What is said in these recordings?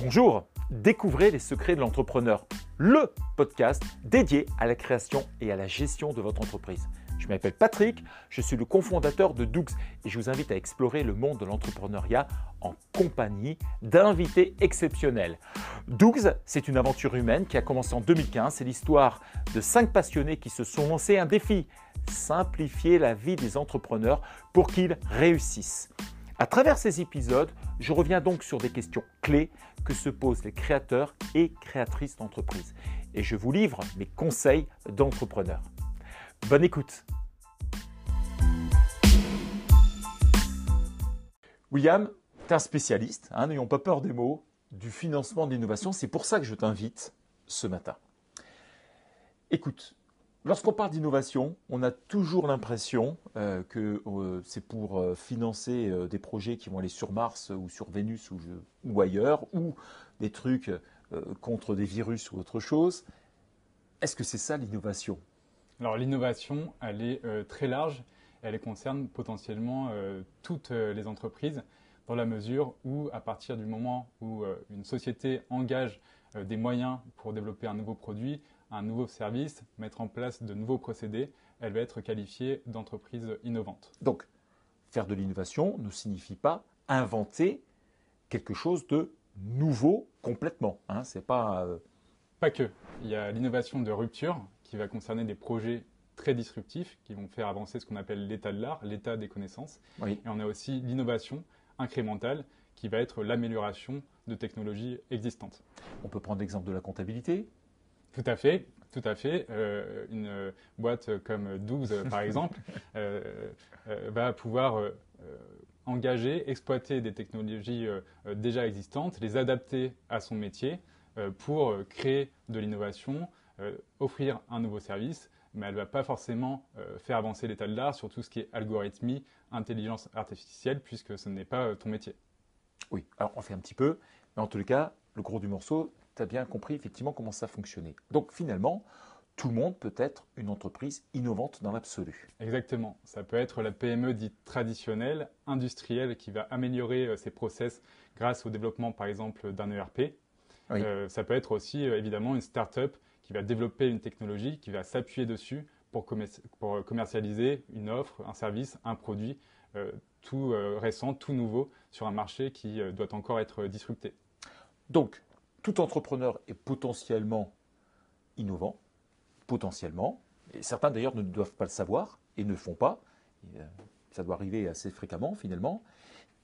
Bonjour, découvrez les secrets de l'entrepreneur, le podcast dédié à la création et à la gestion de votre entreprise. Je m'appelle Patrick, je suis le cofondateur de Doux et je vous invite à explorer le monde de l'entrepreneuriat en compagnie d'invités exceptionnels. Doux, c'est une aventure humaine qui a commencé en 2015. C'est l'histoire de cinq passionnés qui se sont lancés un défi simplifier la vie des entrepreneurs pour qu'ils réussissent. À travers ces épisodes, je reviens donc sur des questions clés que se posent les créateurs et créatrices d'entreprises. Et je vous livre mes conseils d'entrepreneurs. Bonne écoute William, tu es un spécialiste, hein, n'ayons pas peur des mots, du financement de l'innovation. C'est pour ça que je t'invite ce matin. Écoute, Lorsqu'on parle d'innovation, on a toujours l'impression euh, que euh, c'est pour euh, financer des projets qui vont aller sur Mars ou sur Vénus ou, ailleurs, ou des trucs contre des virus ou autre chose. Est-ce que c'est ça l'innovation? Alors l'innovation, elle est très large. Elle concerne potentiellement toutes les entreprises dans la mesure où, à partir du moment où une société engage des moyens pour développer un nouveau produit, un nouveau service, mettre en place de nouveaux procédés, elle va être qualifiée d'entreprise innovante. Donc, faire de l'innovation ne signifie pas inventer quelque chose de nouveau complètement. Hein, c'est pas. Euh, pas que. Il y a l'innovation de rupture qui va concerner des projets très disruptifs qui vont faire avancer ce qu'on appelle l'état de l'art, l'état des connaissances. Et on a aussi l'innovation incrémentale qui va être l'amélioration de technologies existantes. On peut prendre l'exemple de la comptabilité. Tout à fait, tout à fait. Euh, une boîte comme 12, par exemple, euh, euh, va pouvoir engager, exploiter des technologies déjà existantes, les adapter à son métier pour créer de l'innovation, offrir un nouveau service, mais elle ne va pas forcément faire avancer l'état de l'art sur tout ce qui est algorithmie, intelligence artificielle, puisque ce n'est pas ton métier. Oui, alors on fait un petit peu, mais en tous les cas, le gros du morceau, tu as bien compris effectivement comment ça fonctionnait. Donc finalement, tout le monde peut être une entreprise innovante dans l'absolu. Exactement. Ça peut être la PME dite traditionnelle, industrielle, qui va améliorer euh, ses process grâce au développement, par exemple, d'un ERP. Euh, ça peut être aussi, euh, évidemment, une start-up qui va développer une technologie, qui va s'appuyer dessus pour, commercialiser une offre, un service, un produit tout récent, tout nouveau sur un marché qui doit encore être disrupté. Donc, tout entrepreneur est potentiellement innovant, potentiellement. Et certains d'ailleurs ne doivent pas le savoir et ne font pas. Euh, ça doit arriver assez fréquemment finalement.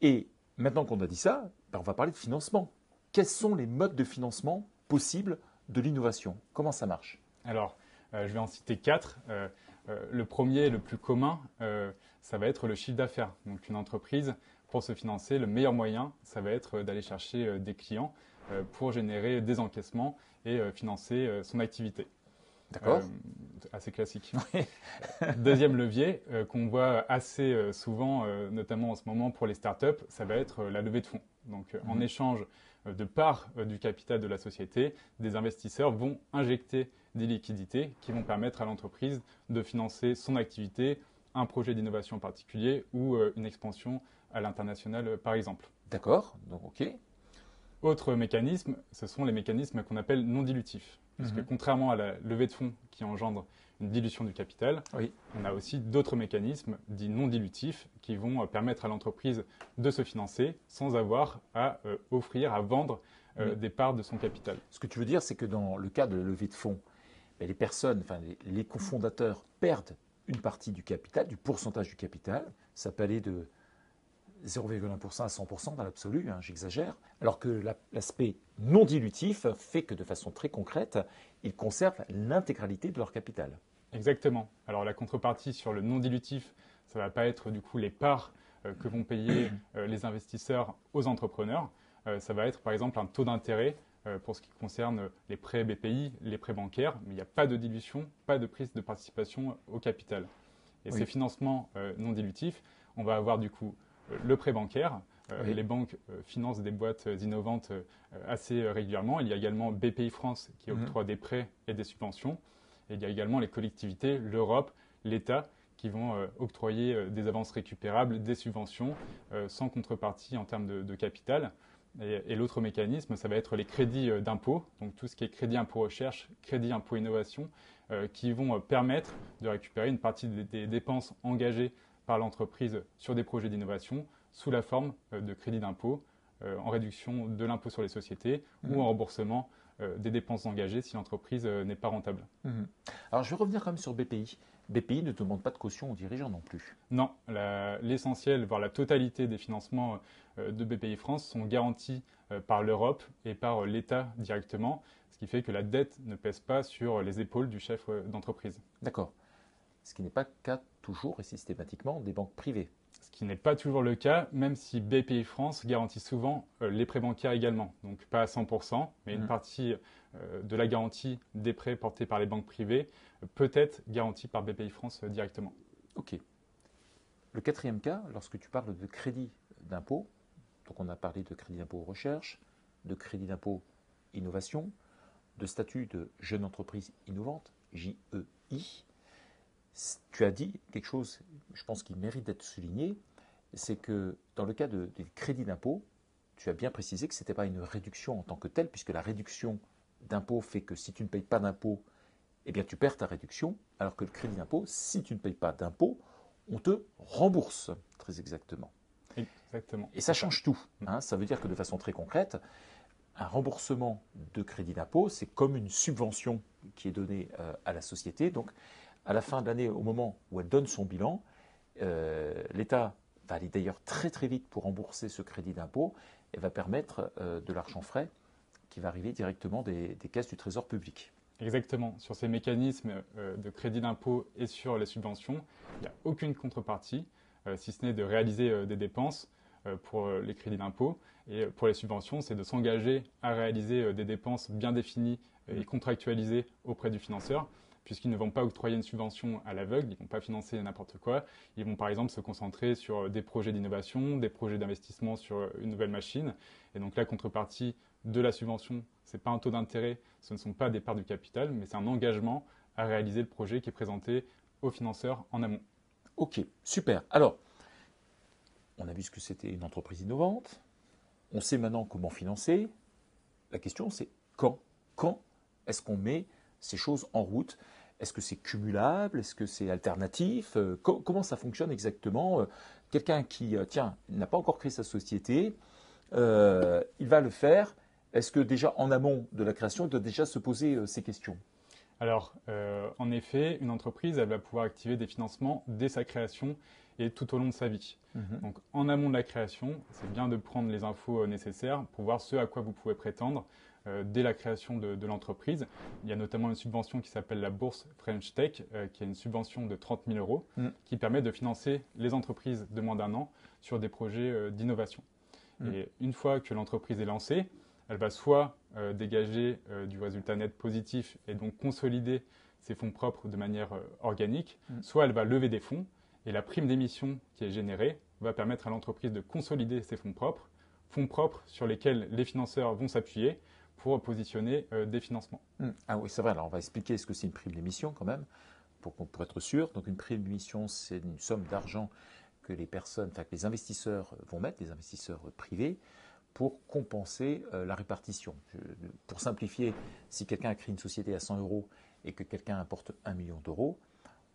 Et maintenant qu'on a dit ça, ben, on va parler de financement. Quels sont les modes de financement possibles de l'innovation? Comment ça marche? Alors, euh, je vais en citer quatre. Euh, le premier, le plus commun, ça va être le chiffre d'affaires. Donc une entreprise, pour se financer, le meilleur moyen, ça va être d'aller chercher des clients. Euh, pour générer des encaissements et euh, financer euh, son activité. D'accord. assez classique. Deuxième levier qu'on voit assez souvent, notamment en ce moment pour les startups, ça va être la levée de fonds. Donc, en mhm. échange de parts du capital de la société, des investisseurs vont injecter des liquidités qui vont permettre à l'entreprise de financer son activité, un projet d'innovation en particulier ou une expansion à l'international, par exemple. D'accord. Donc, ok. Autre mécanisme, ce sont les mécanismes qu'on appelle non dilutifs. Parce que mhm. contrairement à la levée de fonds qui engendre une dilution du capital, on a aussi d'autres mécanismes dits non dilutifs qui vont euh, permettre à l'entreprise de se financer sans avoir à euh, offrir, à vendre euh, des parts de son capital. Ce que tu veux dire, c'est que dans le cas de la levée de fonds, ben, les personnes, enfin les cofondateurs perdent une partie du capital, du pourcentage du capital. Ça peut aller de 0,1% à 100% dans l'absolu, hein, j'exagère, alors que l'aspect non dilutif fait que de façon très concrète, ils conservent l'intégralité de leur capital. Exactement. Alors la contrepartie sur le non dilutif, ça ne va pas être du coup les parts euh, que vont payer euh, les investisseurs aux entrepreneurs, euh, ça va être par exemple un taux d'intérêt pour ce qui concerne les prêts BPI, les prêts bancaires, mais il n'y a pas de dilution, pas de prise de participation au capital. Et ces financements non dilutifs, on va avoir du coup le prêt bancaire. Euh, les banques euh, financent des boîtes innovantes euh, assez régulièrement. Il y a également BPI France qui mhm. octroie des prêts et des subventions. Et il y a également les collectivités, l'Europe, l'État qui vont octroyer des avances récupérables, des subventions sans contrepartie en termes de, capital. Et, l'autre mécanisme, ça va être les crédits d'impôt, donc tout ce qui est crédit impôt recherche, crédit impôt innovation, qui vont permettre de récupérer une partie des, dépenses engagées par l'entreprise sur des projets d'innovation sous la forme de crédit d'impôt en réduction de l'impôt sur les sociétés ou mmh. en remboursement euh, des dépenses engagées si l'entreprise euh, n'est pas rentable. Mhm. Alors je vais revenir quand même sur BPI. BPI ne demande pas de caution aux dirigeants non plus. Non, l'essentiel, voire la totalité des financements euh, de BPI France sont garantis par l'Europe et par l'État directement, ce qui fait que la dette ne pèse pas sur les épaules du chef d'entreprise. D'accord. Ce qui n'est pas le cas toujours et systématiquement des banques privées ce qui n'est pas toujours le cas, même si BPI France garantit souvent euh, les prêts bancaires également. Donc pas à 100%, mais une mmh. partie euh, de la garantie des prêts portés par les banques privées euh, peut être garantie par BPI France directement. Ok. Le quatrième cas, lorsque tu parles de crédit d'impôt, donc on a parlé de crédit d'impôt recherche, de crédit d'impôt innovation, de statut de jeune entreprise innovante, JEI, tu as dit quelque chose, je pense, qui mérite d'être souligné, c'est que dans le cas de, des crédits d'impôt, tu as bien précisé que ce n'était pas une réduction en tant que telle, puisque la réduction d'impôt fait que si tu ne payes pas d'impôt, eh bien tu perds ta réduction, alors que le crédit d'impôt, si tu ne payes pas d'impôt, on te rembourse très exactement. Exactement. Et ça change tout. Hein. Ça veut dire que de façon très concrète, un remboursement de crédit d'impôt, c'est comme une subvention qui est donnée euh, à la société. Donc, à la fin de l'année, au moment où elle donne son bilan, euh, l'État va aller d'ailleurs très très vite pour rembourser ce crédit d'impôt et va permettre euh, de l'argent frais qui va arriver directement des, caisses du Trésor public. Exactement. Sur ces mécanismes euh, de crédit d'impôt et sur les subventions, il n'y a aucune contrepartie, si ce n'est de réaliser des dépenses pour les crédits d'impôt. Et pour les subventions, c'est de s'engager à réaliser des dépenses bien définies et contractualisées auprès du financeur puisqu'ils ne vont pas octroyer une subvention à l'aveugle, ils ne vont pas financer n'importe quoi. Ils vont par exemple se concentrer sur des projets d'innovation, des projets d'investissement sur une nouvelle machine. Et donc la contrepartie de la subvention, ce n'est pas un taux d'intérêt, ce ne sont pas des parts du capital, mais c'est un engagement à réaliser le projet qui est présenté aux financeurs en amont. Ok, super. Alors, on a vu ce que c'était une entreprise innovante. On sait maintenant comment financer. La question, c'est quand? Quand est-ce qu'on met ces choses en route Est-ce que c'est cumulable? Est-ce que c'est alternatif? Euh, Comment ça fonctionne exactement? Euh, Quelqu'un qui, euh, tiens, n'a pas encore créé sa société, il va le faire. Est-ce que déjà en amont de la création, il doit déjà se poser ces questions? Alors, en effet, une entreprise, elle va pouvoir activer des financements dès sa création et tout au long de sa vie. Mhm. Donc, en amont de la création, c'est bien de prendre les infos nécessaires pour voir ce à quoi vous pouvez prétendre euh, dès la création de, l'entreprise. Il y a notamment une subvention qui s'appelle la bourse French Tech, euh, qui est une subvention de 30 000 euros, mm. qui permet de financer les entreprises de moins d'un an sur des projets euh, d'innovation. Mm. Et une fois que l'entreprise est lancée, elle va soit dégager du résultat net positif et donc consolider ses fonds propres de manière organique, mm. soit elle va lever des fonds et la prime d'émission qui est générée va permettre à l'entreprise de consolider ses fonds propres, fonds propres sur lesquels les financeurs vont s'appuyer pour positionner euh, des financements. Hmm. Ah oui, c'est vrai. Alors on va expliquer ce que c'est une prime d'émission quand même, pour, pour être sûr. Donc une prime d'émission, c'est une somme d'argent que les personnes, que les investisseurs vont mettre, les investisseurs privés, pour compenser euh, la répartition. pour simplifier, si quelqu'un a créé une société à 100 euros et que quelqu'un apporte 1 million d'euros,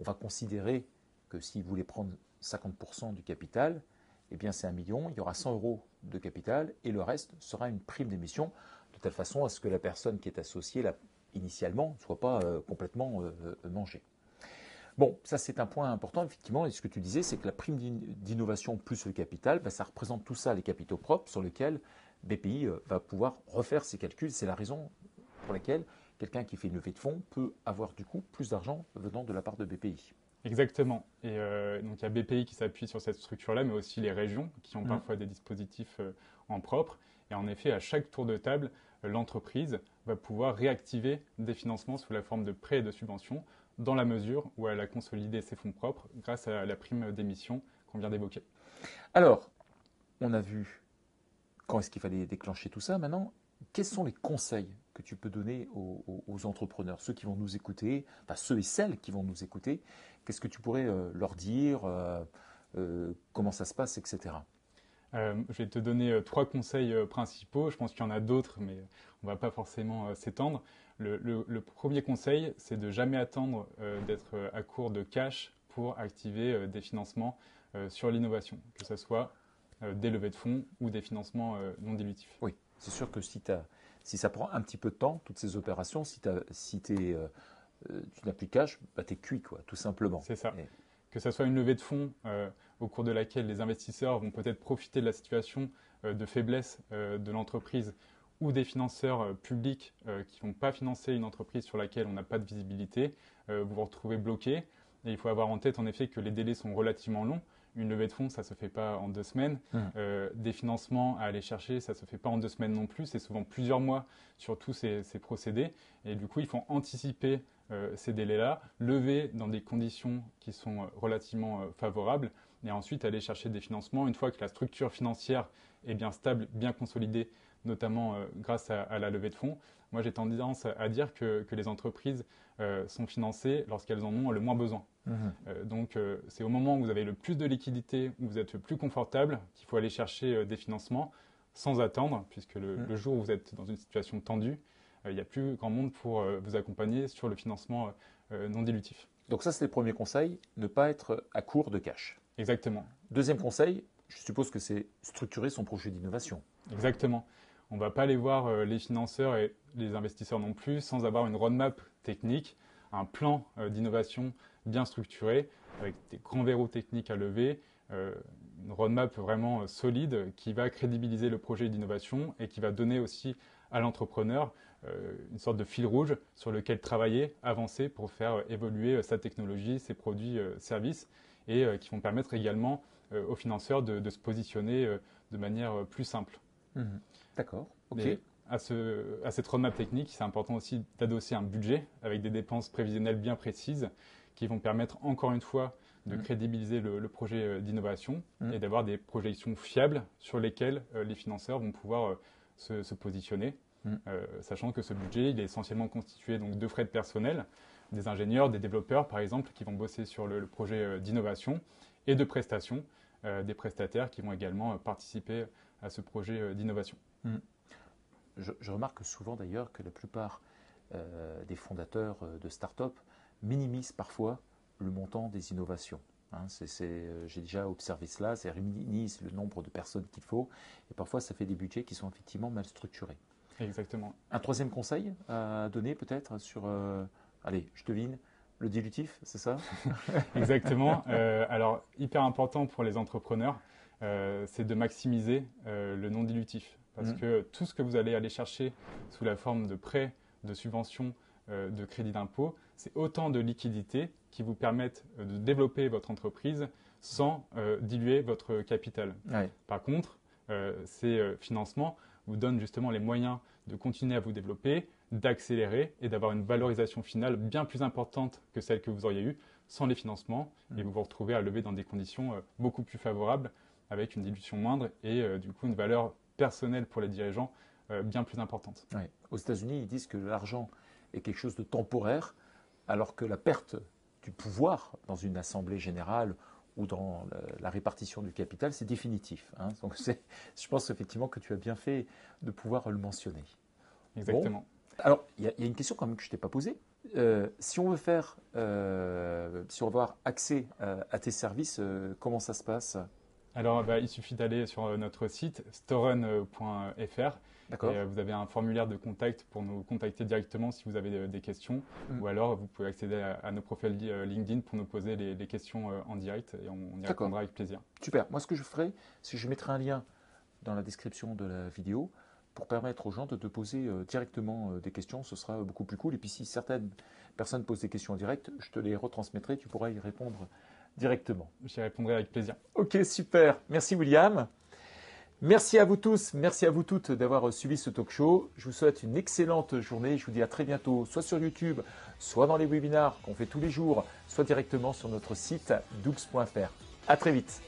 on va considérer que s'il voulait prendre 50% du capital, eh bien c'est un million, il y aura 100 euros de capital et le reste sera une prime d'émission telle façon à ce que la personne qui est associée là, initialement ne soit pas euh, complètement euh, euh, mangée. Bon, ça c'est un point important, effectivement, et ce que tu disais, c'est que la prime d'innovation plus le capital, ben, ça représente tout ça, les capitaux propres, sur lesquels BPI va pouvoir refaire ses calculs. C'est la raison pour laquelle quelqu'un qui fait une levée de fonds peut avoir du coup plus d'argent venant de la part de BPI. Exactement. Et donc il y a BPI qui s'appuie sur cette structure-là, mais aussi les régions qui ont mmh. parfois des dispositifs en propre. Et en effet, à chaque tour de table, l'entreprise va pouvoir réactiver des financements sous la forme de prêts et de subventions dans la mesure où elle a consolidé ses fonds propres grâce à la prime d'émission qu'on vient d'évoquer. Alors, on a vu quand est-ce qu'il fallait déclencher tout ça. Maintenant, quels sont les conseils que tu peux donner aux, entrepreneurs, ceux qui vont nous écouter, enfin ceux et celles qui vont nous écouter? Qu'est-ce que tu pourrais euh, leur dire euh, euh, Comment ça se passe, etc. euh, je vais te donner euh, trois conseils euh, principaux. Je pense qu'il y en a d'autres, mais on ne va pas forcément s'étendre. Le, premier conseil, c'est de jamais attendre d'être à court de cash pour activer des financements sur l'innovation, que ce soit des levées de fonds ou des financements non dilutifs. Oui, c'est sûr que si, si, ça prend un petit peu de temps, toutes ces opérations, si, si tu n'as plus de cash, bah, tu es cuit, quoi, tout simplement. C'est ça que ce soit une levée de fonds euh, au cours de laquelle les investisseurs vont peut-être profiter de la situation euh, de faiblesse euh, de l'entreprise ou des financeurs publics qui ne vont pas financer une entreprise sur laquelle on n'a pas de visibilité, vous vous retrouvez bloqué. Et il faut avoir en tête en effet que les délais sont relativement longs. Une levée de fonds, ça ne se fait pas en deux semaines. Mmh. des financements à aller chercher, ça ne se fait pas en deux semaines non plus. C'est souvent plusieurs mois sur tous ces, ces, procédés. Et du coup, il faut anticiper euh, ces délais-là, lever dans des conditions qui sont euh, relativement euh, favorables, et ensuite aller chercher des financements une fois que la structure financière est bien stable, bien consolidée, notamment grâce à, la levée de fonds. Moi, j'ai tendance à dire que, les entreprises sont financées lorsqu'elles en ont le moins besoin. Mmh. donc, c'est au moment où vous avez le plus de liquidité, où vous êtes le plus confortable, qu'il faut aller chercher des financements sans attendre, puisque le, mmh. le, jour où vous êtes dans une situation tendue, euh, il n'y a plus grand monde pour euh, vous accompagner sur le financement euh, non dilutif. Donc ça, c'est le premier conseil, ne pas être à court de cash. Exactement. Deuxième conseil, je suppose que c'est structurer son projet d'innovation. Exactement. On ne va pas aller voir les financeurs et les investisseurs non plus sans avoir une roadmap technique, un plan d'innovation bien structuré, avec des grands verrous techniques à lever, une roadmap vraiment solide qui va crédibiliser le projet d'innovation et qui va donner aussi à l'entrepreneur euh, une sorte de fil rouge sur lequel travailler, avancer pour faire évoluer euh, sa technologie, ses produits, euh, services, et qui vont permettre également aux financeurs de, se positionner de manière plus simple. Mmh. D'accord. Ok. à, ce, à, cette roadmap technique, c'est important aussi d'adosser un budget avec des dépenses prévisionnelles bien précises qui vont permettre encore une fois de mmh. crédibiliser le, projet d'innovation mmh. et d'avoir des projections fiables sur lesquelles les financeurs vont pouvoir se, positionner. Mm. Euh, sachant que ce budget il est essentiellement constitué donc, de frais de personnel, des ingénieurs, des développeurs par exemple, qui vont bosser sur le, projet euh, d'innovation, et de prestations, euh, des prestataires qui vont également participer à ce projet d'innovation. Mm. Je, remarque souvent d'ailleurs que la plupart des fondateurs de start-up minimisent parfois le montant des innovations. Hein. J'ai déjà observé cela, c'est minimise le nombre de personnes qu'il faut, et parfois ça fait des budgets qui sont effectivement mal structurés. Exactement. Un troisième conseil à donner peut-être sur, euh, allez, je devine, le dilutif, c'est ça Exactement. Euh, alors, hyper important pour les entrepreneurs, euh, c'est de maximiser le non dilutif. Parce mmh. que tout ce que vous allez aller chercher sous la forme de prêts, de subventions, de crédits d'impôt, c'est autant de liquidités qui vous permettent de développer votre entreprise sans diluer votre capital. Par contre, ces financements vous donne justement les moyens de continuer à vous développer, d'accélérer et d'avoir une valorisation finale bien plus importante que celle que vous auriez eue sans les financements et mm. vous vous retrouvez à lever dans des conditions euh, beaucoup plus favorables avec une dilution moindre et euh, du coup une valeur personnelle pour les dirigeants euh, bien plus importante. Aux États-Unis, ils disent que l'argent est quelque chose de temporaire alors que la perte du pouvoir dans une assemblée générale ou dans la répartition du capital, c'est définitif. Hein. Donc je pense effectivement que tu as bien fait de pouvoir le mentionner. Exactement. Alors, il y, a une question quand même que je ne t'ai pas posée. Euh, si on veut faire, euh, si on veut avoir accès à, tes services, euh, comment ça se passe? Alors, bah, il suffit d'aller sur notre site storen.fr euh, vous avez un formulaire de contact pour nous contacter directement si vous avez des, questions. Mm. Ou alors, vous pouvez accéder à, nos profils euh, LinkedIn pour nous poser les, questions euh, en direct et on, y répondra avec plaisir. Super. Moi, ce que je ferai, c'est que je mettrai un lien dans la description de la vidéo pour permettre aux gens de te poser directement des questions. Ce sera beaucoup plus cool. Et puis, si certaines personnes posent des questions en direct, je te les retransmettrai. Tu pourras y répondre directement. J'y répondrai avec plaisir. Ok, super. Merci, William. Merci à vous tous, merci à vous toutes d'avoir suivi ce talk show. Je vous souhaite une excellente journée. Je vous dis à très bientôt, soit sur YouTube, soit dans les webinars qu'on fait tous les jours, soit directement sur notre site dux.fr. À très vite.